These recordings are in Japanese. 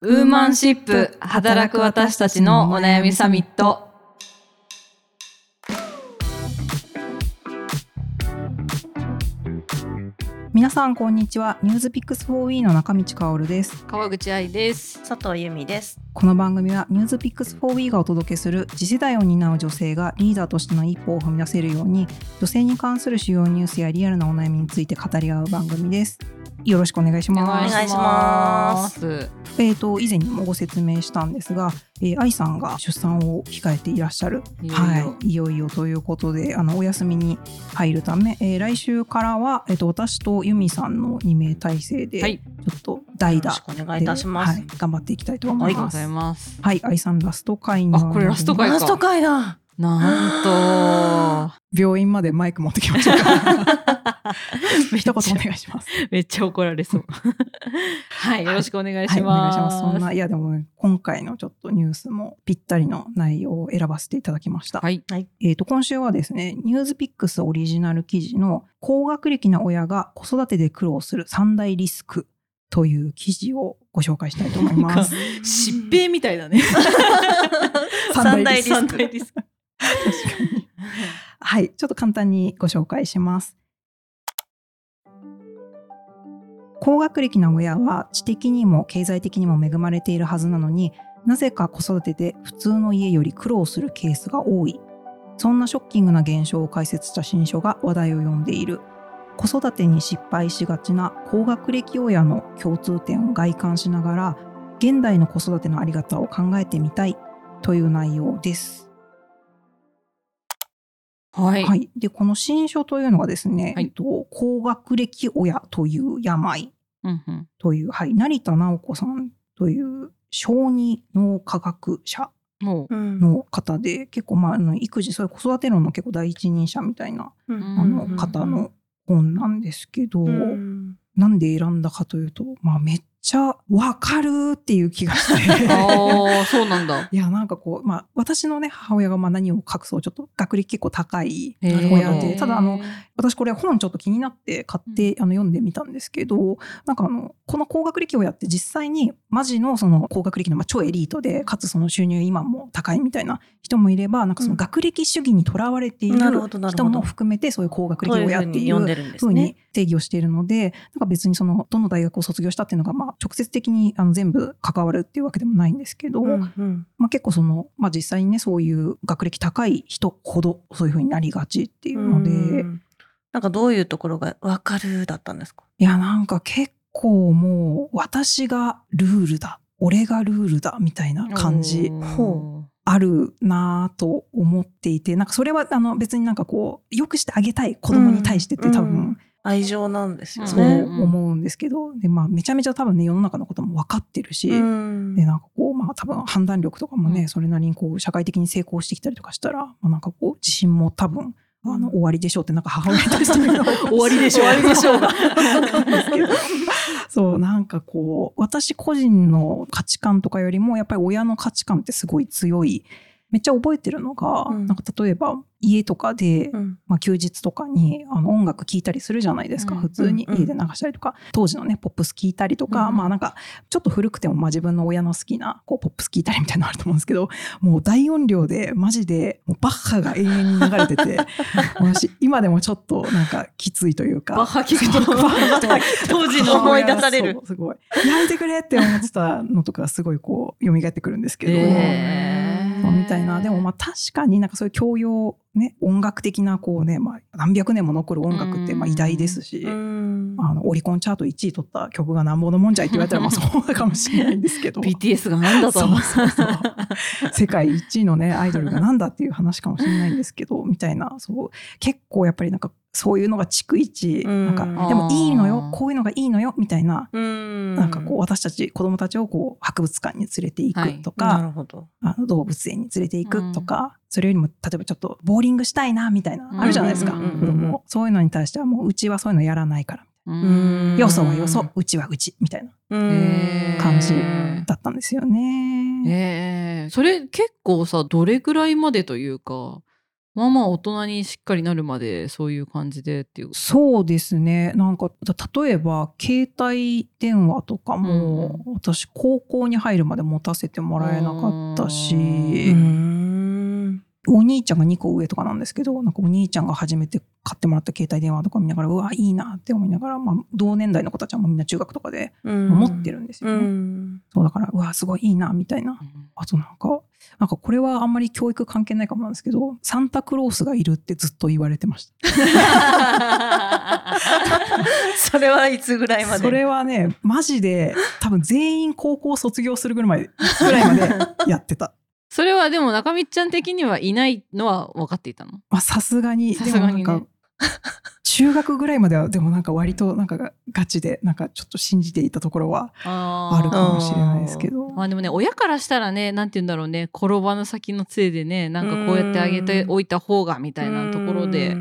ウーマンシップ働く私たちのお悩みサミット。皆さんこんにちはニュースピックス 4E の中道香です川口愛です。佐藤由美です。この番組はニュースピックス 4E がお届けする次世代を担う女性がリーダーとしての一歩を踏み出せるように女性に関する主要ニュースやリアルなお悩みについて語り合う番組ですよろしくお願いしおます願いしますえーと以前にもご説明したんですが、えー、愛さんが出産を控えていらっしゃるいよいよはい、いよいよということであのお休みに入るため、えー来週からは、えー、と私と由美さんの2名体制で、はい、ちょっと代打よろしくお願いいたします。はい、頑張っていきたいと思ありがとうございいます。はい、愛さんラスト回にあこれラスト回ラスト回だ。なんと、病院までマイク持ってきました。一言お願いします。めっちゃ怒られそう。はい、よろしくお願いはい、しお願いしま。ますす。そんないやでも、ね、今回のちょっとニュースもぴったりの内容を選ばせていただきました。はい、えっ、と今週はですね、ニュースピックスオリジナル記事の高学歴な親が子育てで苦労する三大リスクという記事をご紹介したいと思います。疾病みたいだね。三大リスク三大リスク。確かに。はい、ちょっと簡単にご紹介します。高学歴な親は知的にも経済的にも恵まれているはずなのになぜか子育てで普通の家より苦労するケースが多いそんなショッキングな現象を解説した新書が話題を呼んでいる子育てに失敗しがちな高学歴親の共通点を外観しながら現代の子育てのあり方を考えてみたいという内容です。はい。はい、でこの新書というのがですね、はい。えっと、高学歴親という病うんうん。という、はい、成田直子さんという小児脳科学者の方で、結構、まあ、あの育児そういう子育て論の結構第一人者みたいなうん。あのうん方の本なんですけど、うん。なんで選んだかというと、まあ、めっちゃわかるっていう気がして。ああ、そうなんだ。いやなんかこう、まあ、私のね母親がまあ何を隠そうちょっと学歴結構高い親でただあの私これ本ちょっと気になって買って、あの読んでみたんですけどなんかあのこの高学歴親って実際にマジのその高学歴のまあ超エリートでかつその収入今も高いみたいな人もいればなんかその学歴主義にとらわれている人も含めてそういう高学歴親っていうふうに。定義をしているので、なんか別にそのどの大学を卒業したっていうのがまあ直接的にあの全部関わるっていうわけでもないんですけど、うんうん。まあ、結構その、まあ、実際にねそういう学歴高い人ほどそういうふうになりがちっていうので、うん。なんかどういうところがわかるだったんですか？いやなんか結構もう私がルールだ俺がルールだみたいな感じほあるなぁと思っていてなんかそれはあの別になんかこうよくしてあげたい子供に対してって多分、うん愛情なんですよそうね。思うんですけど、でまあめちゃめちゃ多分ね世の中のことも分かってるし、うん。でなんかこうまあ多分判断力とかもね、うん。それなりにこう社会的に成功してきたりとかしたら、まあ、なんかこう自信も多分あの終わりでしょうってなんか母親に対して言 終わりでしょう。終わりでしょうがそう なんかこう私個人の価値観とかよりもやっぱり親の価値観ってすごい強い。めっちゃ覚えてるのが、うん。なんか例えば家とかで、うん。まあ、休日とかにあの音楽聴いたりするじゃないですか、うん。普通にうん。うん。家で流したりとか、当時のねポップス聴いたりとか、うん。まあなんかちょっと古くてもまあ自分の親の好きなこうポップス聴いたりみたいなのあると思うんですけどもう大音量でマジでもうバッハが永遠に流れてて 私今でもちょっとなんかきついというか。バッハ聞くと当時の思い出される。すごい。やめてくれって思ってたのとかすごいこう蘇ってくるんですけど。へー。みたいな。でもまあ確かになんかそういう教養ね音楽的なこうね、まあ、何百年も残る音楽ってまあ偉大ですし、うん。あのオリコンチャート1位取った曲がなんぼのもんじゃいって言われたらまあそうだかもしれないんですけど。BTS がなんだと。そうそうそう。世界一位のねアイドルがなんだっていう話かもしれないんですけどみたいなそう。結構やっぱりなんかそういうのが逐一うん。なんかでもいいのよこういうのがいいのよみたいな。うん。なんかこう私たち子供たちをこう博物館に連れていくとか、なるほど。あの動物園に連れて行くとか、それよりも例えばちょっとボーリングしたいなみたいな、うん。あるじゃないですか、子供。そういうのに対してはもううちはそういうのやらないから、うん。よそはよそ、うちはうちみたいな感じうんだったんですよね。ええそれ結構さどれぐらいまでというかまあまあ大人にしっかりなるまでそういう感じでっていう。そうですねなんかだ例えば携帯電話とかも、私高校に入るまで持たせてもらえなかったし。お兄ちゃんが2個上とかなんですけどなんかお兄ちゃんが初めて買ってもらった携帯電話とか見ながらうわいいなって思いながら、まあ、同年代の子たちはもうみんな中学とかで持ってるんですうよね。ん。そうだからうわすごいいいなみたいな。うんあとなんかなんかこれはあんまり教育関係ないかもなんですけどサンタクロースがいるってずっと言われてました。それはいつぐらいまで？それはねマジで多分全員高校卒業するぐらいまでぐらいまでやってた。それはでも中道ちゃん的にはいないのは分かっていたの？まあさすがにさすがにねでもなんか中学ぐらいまではでもなんか割となんかガチでなんかちょっと信じていたところはああるかもしれないですけど。まあでもね親からしたらねなんて言うんだろうね転ばぬ先の杖でねなんかこうやってあげておいた方がみたいなところで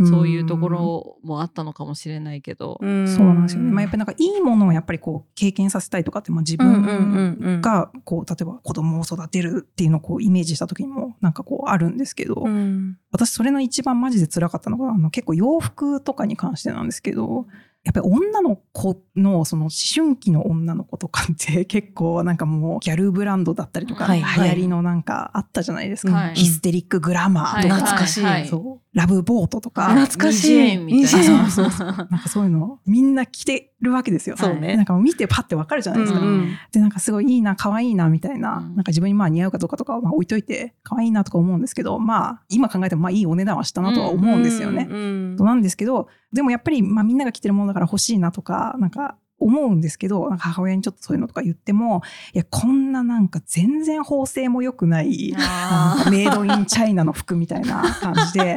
そういうところもあったのかもしれないけど。うん。そうなんですよね。まあ、やっぱりなん。かいいものをやっぱりこう経験させたいとかって、まあ、自分がこう例えば子供を育てるっていうのをこうイメージした時にもなんかこうあるんですけど、うん。私それの一番マジで辛かったのがあの結構洋服とかに関してなんですけどやっぱり女の子のその思春期の女の子とかって結構なんかもうギャルブランドだったりとか、は流行りのなんかあったじゃないですか、はい。ヒステリックグラマーとか、はい懐かしい。ラブボートとか。懐かしい。みたいな。元そうそう。なんかそういうのみんな着てるわけですよ。そうね。なんか見てパッてわかるじゃないですか。うんうん。でなんかすごいいいな可愛いなみたいな、うん。なんか自分にまあ似合うかどうかとかはまあ置いといて可愛いなとか思うんですけどまあ今考えてもまあいいお値段はしたなとは思うんですよね。うんそうなんですけどでもやっぱりまあみんなが着てるものだから欲しいなとかなんか思うんですけどなんか母親にちょっとそういうのとか言ってもいやこんななんか全然縫製も良くないメイドインチャイナの服みたいな感じで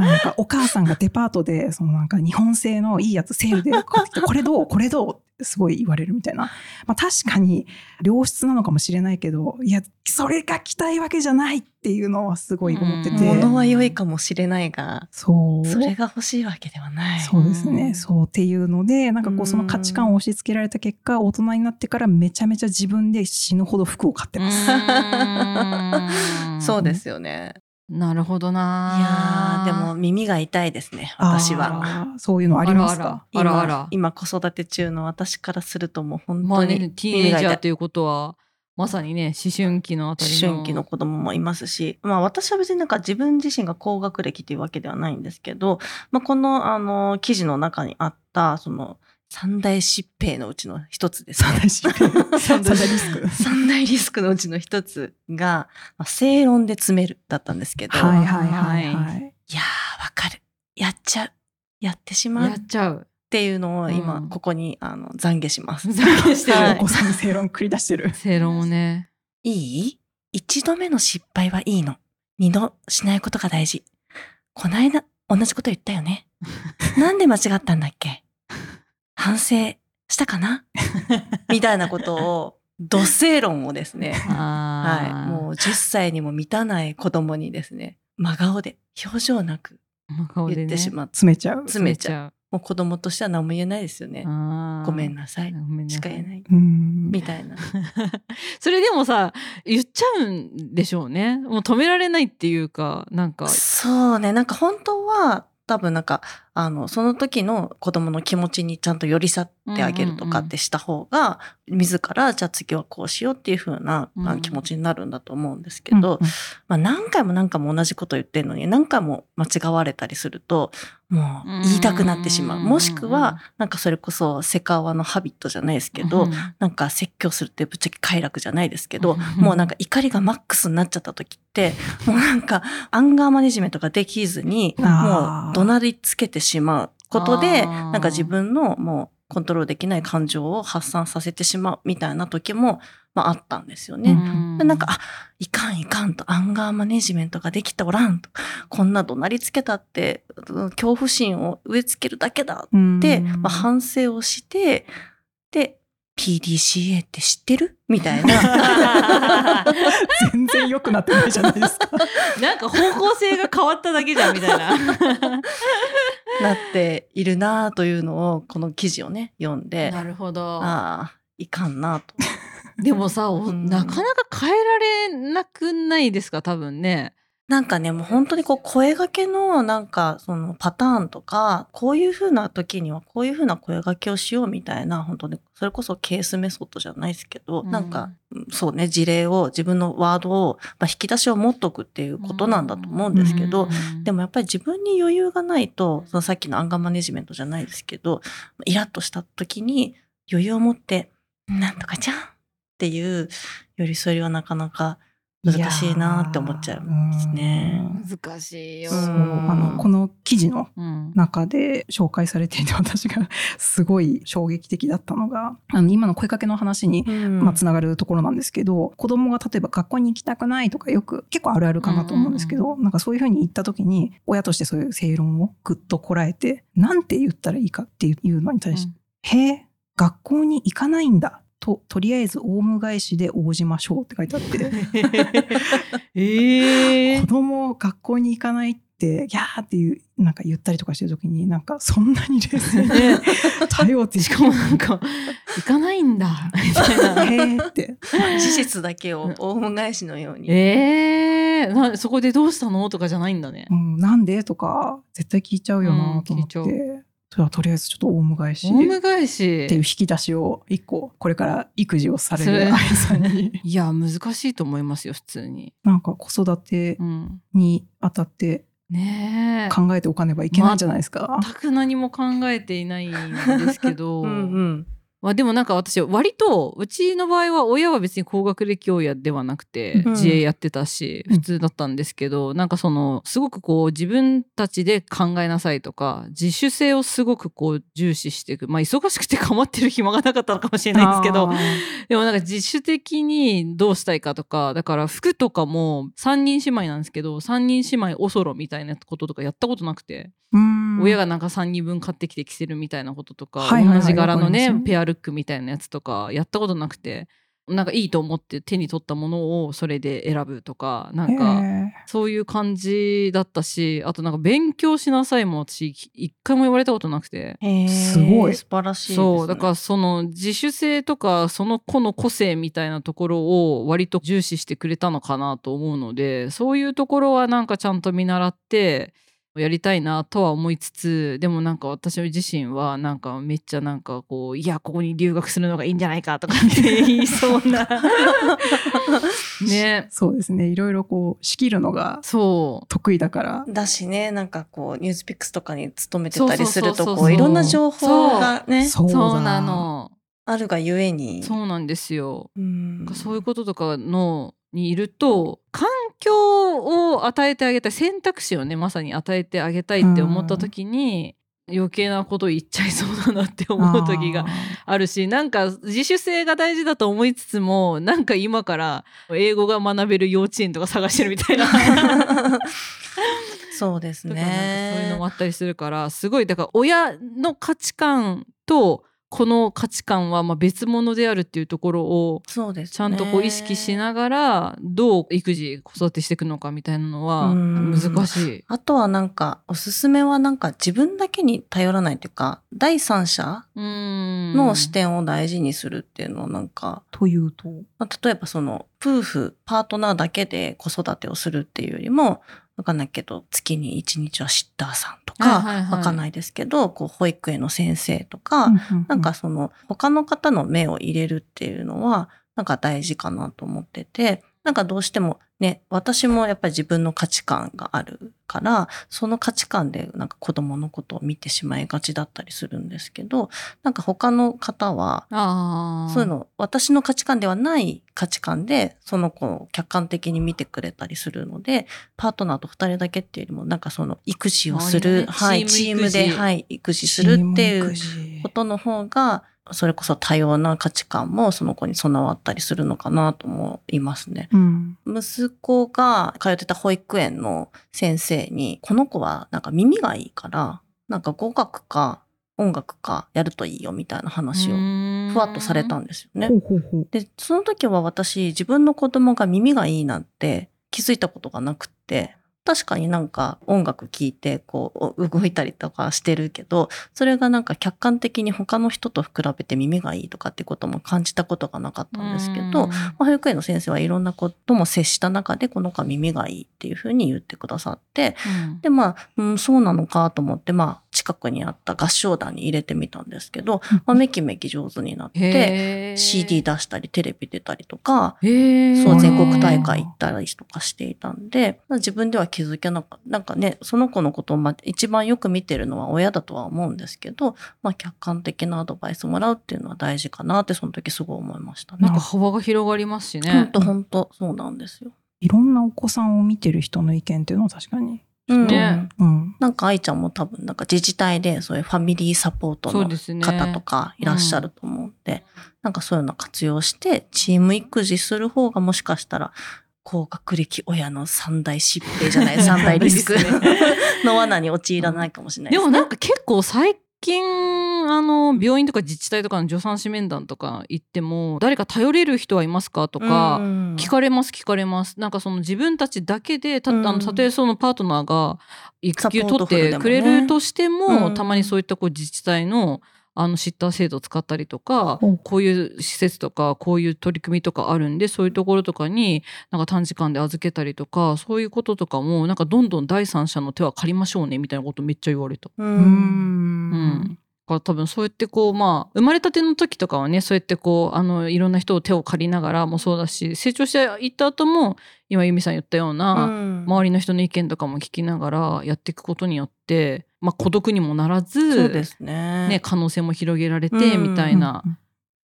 なんかお母さんがデパートでそのなんか日本製のいいやつセールで 買ってきてこれどう？これどう？ってすごい言われるみたいな、まあ、確かに良質なのかもしれないけどいやそれが着たいわけじゃないっていうのはすごい思ってて、うん。物は良いかもしれないがそう。それが欲しいわけではない。そうですね、うんそうっていうのでなんかこううん。その価値観を押し付けられた結果大人になってからめちゃめちゃ自分で死ぬほど服を買ってます。ー そうですよねなるほどいなやーでも耳が痛いですね私は。そういうのありますか？あらあら。今今子育て中の私からするともう本まあね当にティーンエイジャーということはまさにね思春期のあたりの。思春期の子供もいますし、まあ私は別になんか自分自身が高学歴というわけではないんですけど、まあこのあの記事の中にあったその三大疾病のうちの一つですね。三大リスク三大リスクのうちの一つが、まあ、正論で詰めるだったんですけど、はいはいはいはい。いやーわかる。やっちゃう。やってしまうっやっちゃうていうのを今うんここにあの懺悔します。懺悔してるはいお子さんに正論繰り出してる。正論をねいい？一度目の失敗はいいの。二度しないことが大事。こないだ同じこと言ったよね。なんで間違ったんだっけ？反省したかな？みたいなことを、土正論をですね、はい、はもう10歳にも満たない子供にですね、真顔で表情なくう言ってしまって、詰めちゃう。詰めちゃう。うもう子供としては何も言えないですよね。ごめんななさい。しか言えない。うん。みたいな。それでもさ言っちゃうんでしょうねもう止められないっていうかなんかそうね、なんか本当は多分なんか、あの、その時の子供の気持ちにちゃんと寄り添ってあげるとかってした方が、自らじゃあ次はこうしようっていう風な、あうん気持ちになるんだと思うんですけど、うんまあ何回も何回も同じこと言ってるのに何回も間違われたりすると、もう言いたくなってしまう。うんもしくは、なんかそれこそセカワのハビットじゃないですけど、うんなんか説教するってぶっちゃけ快楽じゃないですけど、うんもうなんか怒りがマックスになっちゃった時って、もうなんかアンガーマネジメントができずに、もう怒鳴りつけてしまうことで、なんか自分のもうコントロールできない感情を発散させてしまうみたいな時も、まああったんですよね。うん。でなんか、あ、いかんいかんと、アンガーマネジメントができておらんと、こんな怒鳴りつけたって、うん恐怖心を植え付けるだけだって、うん。まあ、反省をして、で、PDCA って知ってる？みたいな。全然良くなってないじゃないですか。なんか方向性が変わっただけじゃんみたいな なっているなというのを、この記事をね、読んで、なるほどああ、いかんなと。でもさ、おうんなかなか変えられなくないですか？多分ねなんかね、もう本当にこう声掛けのなんかそのパターンとか、こういう風な時にはこういう風な声掛けをしようみたいな、本当にそれこそケースメソッドじゃないですけど、うん。なんかそうね、事例を自分のワードを、まあ、引き出しを持っとくっていうことなんだと思うんですけど、うん。でもやっぱり自分に余裕がないと、そのさっきのアンガーマネジメントじゃないですけど、イラッとした時に余裕を持って、なんとかじゃんっていう寄り添いはなかなか難しいなって思っちゃうんですね。難しいよ。あのこの記事のうん。中で紹介されていて私が すごい衝撃的だったのがあの今の声かけの話にうん。まあ、つながるところなんですけど子供が例えば学校に行きたくないとかよく結構あるあるかなと思うんですけど、なんかそういうふうに言った時に親としてそういう正論をぐっとこらえてなんて言ったらいいかっていうのに対して「へえ学校に行かないんだ」ととりあえずオウム返しで応じましょうって書いてあって。ええ子供学校に行かないってギャーっていうなんか言ったりとかしてる時になんかそんなに冷静に 対応ってしかもなんか。行かないんだ。みたいな。へえって。事実だけをオウム返しのように。ええなそこでどうしたの？とかじゃないんだね。う。ん、なんで？とか絶対聞いちゃうよなと思って、うんそれはとりあえずちょっとオウム返しオウム返しっていう引き出しを一個これから育児をされる愛さんに いや難しいと思いますよ普通に。なんか子育てうん、にあたってねえ。考えておかねばいけないんじゃないですか？全く何も考えていないんですけど。うんうん。まあ、でもなんか私割とうちの場合は親は別に高学歴親ではなくてうん。自営やってたし、うん。普通だったんですけどなんかそのすごくこう自分たちで考えなさいとか自主性をすごくこう重視していくまあ忙しくて構ってる暇がなかったのかもしれないんですけどでもなんか自主的にどうしたいかとかだから服とかも3人姉妹なんですけど3人姉妹おそろみたいなこととかやったことなくて。うん。親がなんか3人分買ってきて着せるみたいなこととか、同じ柄のねペアルックみたいなやつとかやったことなくてなんかいいと思って手に取ったものをそれで選ぶとかなんかへそういう感じだったしあとなんか勉強しなさいも私一回も言われたことなくて。すごい素晴らしいです、ね。そうだからその自主性とかその子の個性みたいなところを割と重視してくれたのかなと思うのでそういうところはなんかちゃんと見習ってやりたいなとは思いつつでもなんか私自身はなんかめっちゃなんかこういやここに留学するのがいいんじゃないかとかって言いそうな。ね。そうですね。いろいろこう仕切るのがそう。得意だから。だしね、なんかこう、ニュースピックスとかに勤めてたりすると、こう、いろんな情報がね、そう。だそうなの。あるがゆえに。そうなんですよ。うん。なんかそういうこととかのにいると環境を与えてあげたい選択肢をねまさに与えてあげたいって思った時に、余計なこと言っちゃいそうだなって思う時があるしなんか自主性が大事だと思いつつもなんか今から英語が学べる幼稚園とか探してるみたいな そうですとかなんかそういうのもね。あったりするからすごいだから親の価値観とこの価値観はまあ別物であるっていうところを。ちゃんとこう意識しながらどう育児子育てしていくのかみたいなのはうん難しい。あとはなんか、おすすめはなんか自分だけに頼らないというか、第三者のの視点を大事にするっていうのはなんか、というと？まあ、例えばその夫婦、パートナーだけで子育てをするっていうよりも、わかんないけど、月に一日はシッターさんとか、わかんないですけど、こう、保育園の先生とか、なんかその他の方の目を入れるっていうのはなんか大事かなと思っててなんかどうしてもね私もやっぱり自分の価値観があるからその価値観でなんか子供のことを見てしまいがちだったりするんですけどなんか他の方はそういうの私の価値観ではない価値観でその子を客観的に見てくれたりするのでパートナーと二人だけっていうよりもなんかその育児をする、はい、チームで、育児。はい、育児するっていうことの方がそれこそ多様な価値観もその子に備わったりするのかなと思いますね。うん。息子が通ってた保育園の先生にこの子はなんか耳がいいからなんか語学か音楽かやるといいよみたいな話をふわっとされたんですよね。でその時は私自分の子供が耳がいいなんて気づいたことがなくって確かになんか音楽聴いてこう動いたりとかしてるけどそれがなんか客観的に他の人と比べて耳がいいとかってことも感じたことがなかったんですけど、まあ、保育園の先生はいろんなことも接した中でこの子は耳がいいっていうふうに言ってくださってうん。でまあ、うん、そうなのかと思ってまあ近くにあった合唱団に入れてみたんですけど、まあ、めきめき上手になって CD 出したりテレビ出たりとかそう、ん全国大会行ったりとかしていたんで、まあ自分では気づけなかった。なんかね、その子のことをまあ一番よく見てるのは親だとは思うんですけど、まあ客観的なアドバイスもらうっていうのは大事かなってその時すごい思いましたね。なんか幅が広がりますしね。ほんとほんと、そうなんですよ。いろんなお子さんを見てる人の意見っていうのは確かに。うんねうん。なんか愛ちゃんも多分なんか自治体でそういうファミリーサポートの方とかいらっしゃると思うんで、なんかそういうの活用してチーム育児する方がもしかしたら高学歴親の三大疾病じゃない 三大リスク。の罠に陥らないかもしれないですね。でもなんか結構最近あの病院とか自治体とかの助産師面談とか行っても誰か頼れる人はいますかとか、うん。聞かれます聞かれます。なんかその自分たちだけでた,、うん。あのたとえそのパートナーが育休取ってくれるとしてもうん。たまにそういったこう自治体のあのシッター制度を使ったりとか、うんこういう施設とかこういう取り組みとかあるんでそういうところとかになんか短時間で預けたりとかそういうこととかもなんかどんどん第三者の手は借りましょうねみたいなことめっちゃ言われた。う。うん。うんんだから多分そうやってこうまあ生まれたての時とかはねそうやってこうあのいろんな人を手を借りながらもそうだし成長していった後も今由美さん言ったような、うん周りの人の意見とかも聞きながらやっていくことによって、まあ、孤独にもならずそうですね。ね、可能性も広げられてうんみたいな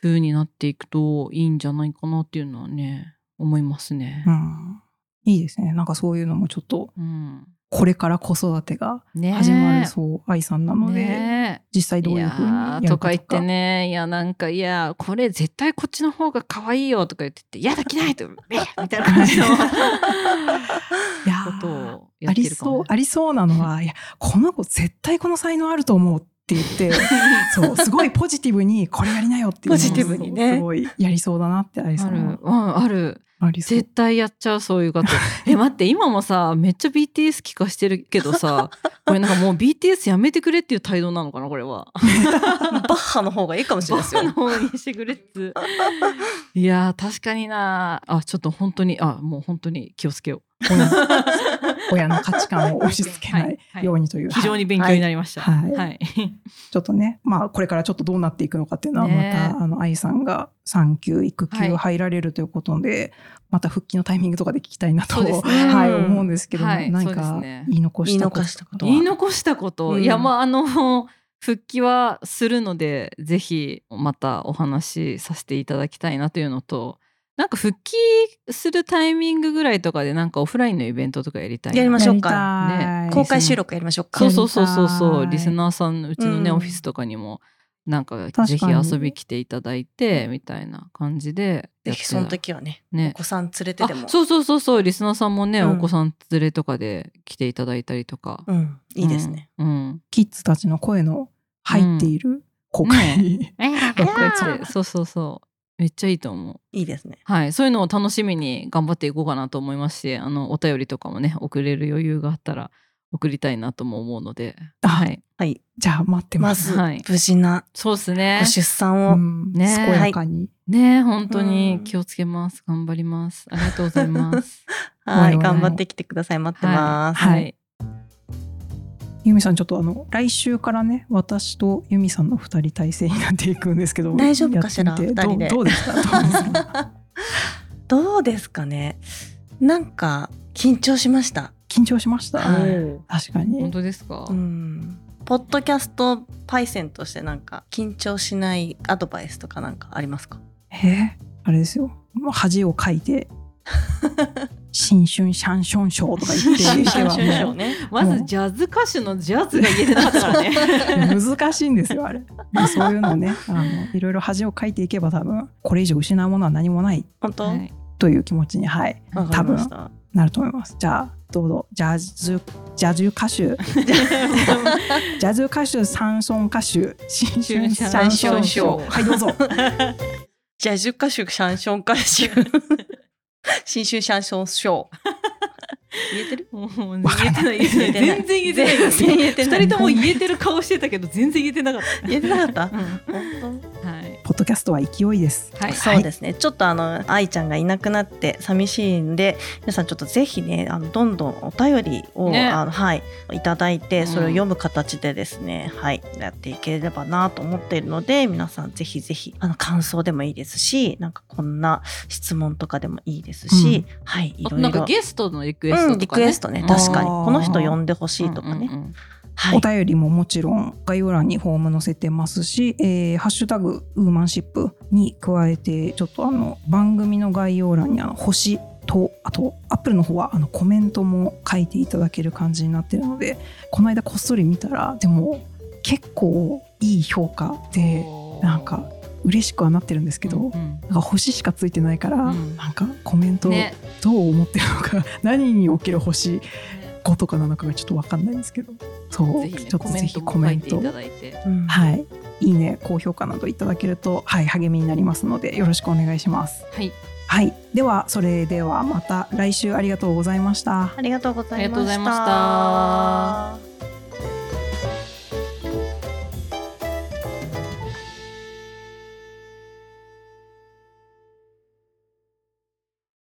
風になっていくといいんじゃないかなっていうのはね思いますねう。ん。いいですね。なんかそういうのもちょっと、うんこれから子育てがね始まるそう、愛さんなので、ね実際どういうふうにいやるとか。言ってね。いやなんかいやこれ絶対こっちの方が可愛いよとか言ってて「やだ着ないと えみたいな感じの いやーことをやあってるかも、りそう、ありそうなのは、いや、この子絶対この才能あると思うって言って、そう、すごいポジティブにこれやりなよってポジティブにね。すごいやりそうだなって、ありさある、んはうん、ある。絶対やっちゃうそういう方。え待って今もさめっちゃ BTS 聞かしてるけどさ これなんかもう BTS やめてくれっていう態度なのかなこれは。バッハの方がいいかもしれないですよ。バカの方にしてくれっついやー確かになあちょっと本当にあもう本当に気をつけよ親親の価値観を押し付けなはいいはいようにという。う非常に勉強になりました。はい。はい。ちょっとね、まあ、これからちょっとどうなっていくのかっていうのは、まねた、あの、愛さんが産休、育休はい入られるということで、また復帰のタイミングとかで聞きたいなと、ね。はい、うん思うんですけども、何か言い残したこと。言い残したこと、うん。いやまああの 復帰はするのでぜひまたお話しさせていただきたいなというのとなんか復帰するタイミングぐらいとかでなんかオフラインのイベントとかやりたいな。やりましょうか。ね。公開収録やりましょうか。そうそうそうそう。リスナーさんのうちのね、うん。オフィスとかにもなんかぜひ遊び来ていただいてみたいな感じでぜひその時はね、ね。お子さん連れてでも。あそうそうそうそう。リスナーさんもね、うん。お子さん連れとかで来ていただいたりとか、うん、いいですね。うん、うん。キッズたちの声の入っている公開に、えー録画ってそうそうそうめっちゃいいと思う。いいですね。はい。そういうのを楽しみに頑張っていこうかなと思いますしあのお便りとかもね送れる余裕があったら送りたいなとも思うので。あはい。はい。じゃあ待ってま。ますず、はい。無事なそうですね。ご出産を。うん、ね。健やかに。ね本当うん。に気をつけます。頑張ります。ありがとうございます。はい、頑張ってきてください。待ってます。はい、はい由美さんちょっとあの来週からね私と由美さんの二人体制になっていくんですけど大丈夫かしらやってで。どう どうですか？どうですかね？なんか緊張しました？緊張しました、はい。確かに。本当ですか、うん。ポッドキャストパイセンとしてなんか緊張しないアドバイスとかなんかありますか？えーあれですよ。もう恥をかいて 新春シャンションショーとか言っていけ。ばもね。まずジャズ歌手のジャズが言えてなかったからね。う 難しいんですよあれ。まあそういうのね。あのいろいろ恥をかいていけば多分これ以上失うものは何もない。本当、はいという気持ちにはい。わかりました。なると思います。じゃあどうぞ。ジャズジャズ歌手。ジャズ歌手サンソン歌手新春シャンションショー。はいどうぞ。じゃあ10歌手シャンション歌手。新春シャンションショー。言えてる？もう言えてない言えてない。全然言えてない。二人とも言えてる顔してたけど全然言えてなかった。言えてなかった？うん。本はいポッドキャストは勢いです。はい。そうですね、ちょっとあの愛ちゃんがいなくなって寂しいんで皆さんちょっとぜひねあのどんどんお便りを、ね。あのはいいただいてうん。それを読む形でですね、はいやっていければなと思っているので皆さんぜひぜひあの感想でもいいですしなんかこんな質問とかでもいいですし、はいいあとなんかろいろゲストのリクエスうん、リトとかね。クエストね。確かに。この人呼んでほしいとかね、うんうんうんはい。お便りももちろん概要欄にフォーム載せてますし、えーハッシュタグウーマンシップに加えてちょっとあの番組の概要欄にあの星とあとアップルの方はあのコメントも書いていただける感じになってるのでこの間こっそり見たらでも結構いい評価でなんか嬉しくはなってるんですけど、うんうん。なんか星しかついてないから、うん。なんかコメントね。どう思ってるのか、何における星5とかなのかがちょっと分かんないんですけど。そう。ぜひねちょっとぜひココメントメント。も書いていただいて。うん。はい。いいね。高評価などいただけると、はい、励みになりますのでよろしくお願いします。はい。はい、ではそれではまた来週ありがとうございました。ありがとうございました。ありがとうございました